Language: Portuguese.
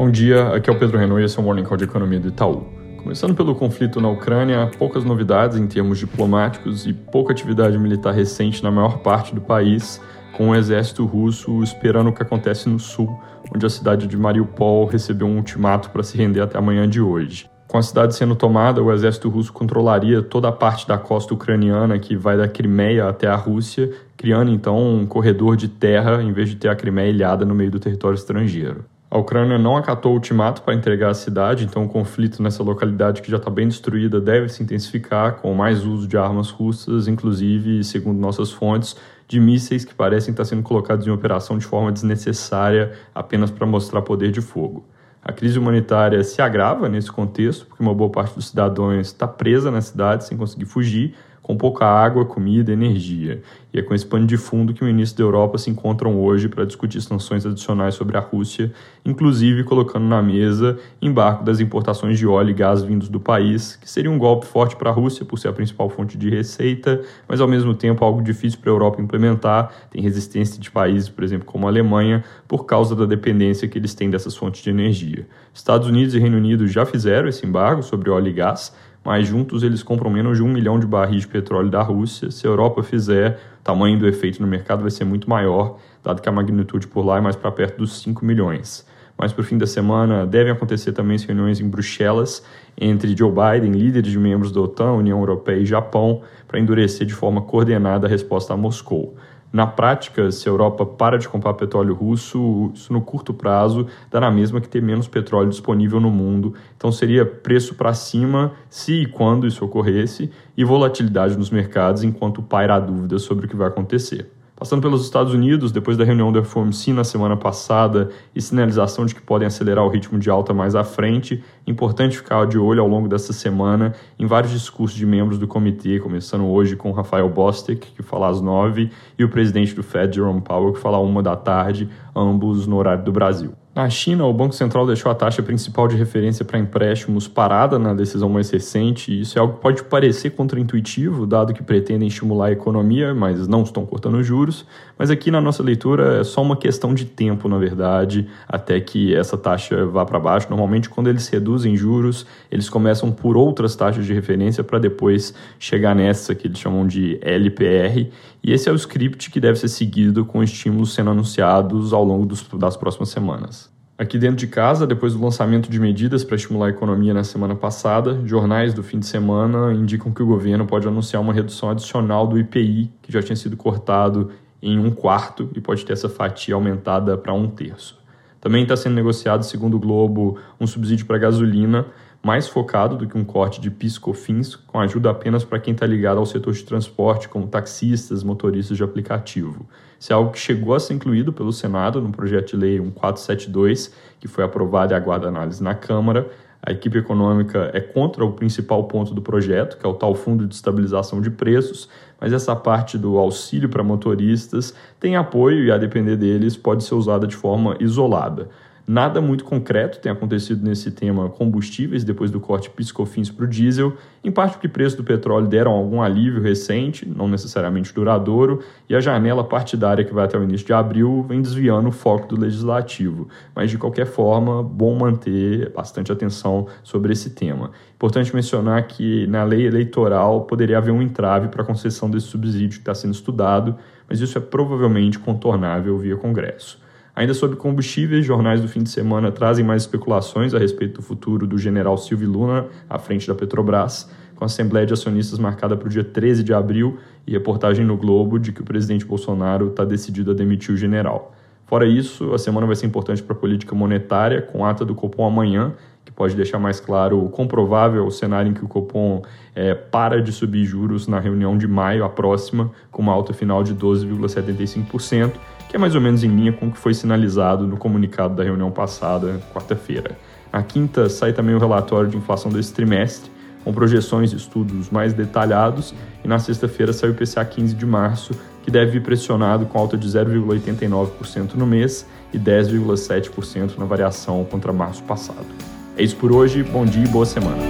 Bom dia, aqui é o Pedro Renault e esse é o Morning Call de Economia do Itaú. Começando pelo conflito na Ucrânia, poucas novidades em termos diplomáticos e pouca atividade militar recente na maior parte do país, com o exército russo esperando o que acontece no sul, onde a cidade de Mariupol recebeu um ultimato para se render até amanhã de hoje. Com a cidade sendo tomada, o exército russo controlaria toda a parte da costa ucraniana que vai da Crimeia até a Rússia, criando então um corredor de terra em vez de ter a Crimeia ilhada no meio do território estrangeiro. A Ucrânia não acatou o ultimato para entregar a cidade, então o conflito nessa localidade que já está bem destruída deve se intensificar, com mais uso de armas russas, inclusive, segundo nossas fontes, de mísseis que parecem estar sendo colocados em operação de forma desnecessária apenas para mostrar poder de fogo. A crise humanitária se agrava nesse contexto, porque uma boa parte dos cidadãos está presa na cidade sem conseguir fugir, com pouca água, comida e energia. E é com esse pano de fundo que ministros da Europa se encontram hoje para discutir sanções adicionais sobre a Rússia, inclusive colocando na mesa embargo das importações de óleo e gás vindos do país, que seria um golpe forte para a Rússia por ser a principal fonte de receita, mas ao mesmo tempo algo difícil para a Europa implementar. Tem resistência de países, por exemplo, como a Alemanha, por causa da dependência que eles têm dessas fontes de energia. Estados Unidos e Reino Unido já fizeram esse embargo sobre óleo e gás, mas juntos eles compram menos de um milhão de barris de petróleo da Rússia. Se a Europa fizer, o tamanho do efeito no mercado vai ser muito maior, dado que a magnitude por lá é mais para perto dos 5 milhões. Mas para o fim da semana devem acontecer também as reuniões em Bruxelas entre Joe Biden, líderes de membros da OTAN, União Europeia e Japão, para endurecer de forma coordenada a resposta a Moscou. Na prática, se a Europa para de comprar petróleo russo, isso no curto prazo dá na mesma que ter menos petróleo disponível no mundo. Então seria preço para cima se e quando isso ocorresse e volatilidade nos mercados enquanto paira a dúvida sobre o que vai acontecer. Passando pelos Estados Unidos, depois da reunião do FOMC na semana passada e sinalização de que podem acelerar o ritmo de alta mais à frente, importante ficar de olho ao longo dessa semana em vários discursos de membros do comitê, começando hoje com Rafael Bostic, que fala às nove, e o presidente do Fed, Jerome Powell, que fala às uma da tarde, ambos no horário do Brasil. Na China, o Banco Central deixou a taxa principal de referência para empréstimos parada na decisão mais recente. Isso é algo que pode parecer contraintuitivo, dado que pretendem estimular a economia, mas não estão cortando juros. Mas aqui na nossa leitura é só uma questão de tempo, na verdade, até que essa taxa vá para baixo. Normalmente, quando eles reduzem juros, eles começam por outras taxas de referência para depois chegar nessa que eles chamam de LPR. E esse é o script que deve ser seguido com estímulos sendo anunciados ao longo dos, das próximas semanas. Aqui dentro de casa, depois do lançamento de medidas para estimular a economia na semana passada, jornais do fim de semana indicam que o governo pode anunciar uma redução adicional do IPI, que já tinha sido cortado em um quarto e pode ter essa fatia aumentada para um terço. Também está sendo negociado, segundo o Globo, um subsídio para gasolina mais focado do que um corte de PIS/COFINS, com ajuda apenas para quem está ligado ao setor de transporte, como taxistas, motoristas de aplicativo. Isso é algo que chegou a ser incluído pelo Senado no projeto de lei 1472, que foi aprovado e aguarda análise na Câmara. A equipe econômica é contra o principal ponto do projeto, que é o tal fundo de estabilização de preços, mas essa parte do auxílio para motoristas tem apoio e, a depender deles, pode ser usada de forma isolada. Nada muito concreto tem acontecido nesse tema combustíveis depois do corte piscofins para o diesel, em parte porque preço do petróleo deram algum alívio recente, não necessariamente duradouro, e a janela partidária que vai até o início de abril vem desviando o foco do legislativo. Mas de qualquer forma, bom manter bastante atenção sobre esse tema. Importante mencionar que na lei eleitoral poderia haver um entrave para a concessão desse subsídio que está sendo estudado, mas isso é provavelmente contornável via Congresso. Ainda sobre combustíveis, jornais do fim de semana trazem mais especulações a respeito do futuro do general Silvio Luna à frente da Petrobras, com a Assembleia de Acionistas marcada para o dia 13 de abril e reportagem no Globo de que o presidente Bolsonaro está decidido a demitir o general. Fora isso, a semana vai ser importante para a política monetária, com ata do Copom amanhã, que pode deixar mais claro o comprovável o cenário em que o Copom é, para de subir juros na reunião de maio, a próxima, com uma alta final de 12,75%, que é mais ou menos em linha com o que foi sinalizado no comunicado da reunião passada, quarta-feira. Na quinta, sai também o relatório de inflação desse trimestre, com projeções e estudos mais detalhados, e na sexta-feira sai o IPCA 15 de março, que deve vir pressionado com alta de 0,89% no mês e 10,7% na variação contra março passado. É isso por hoje, bom dia e boa semana.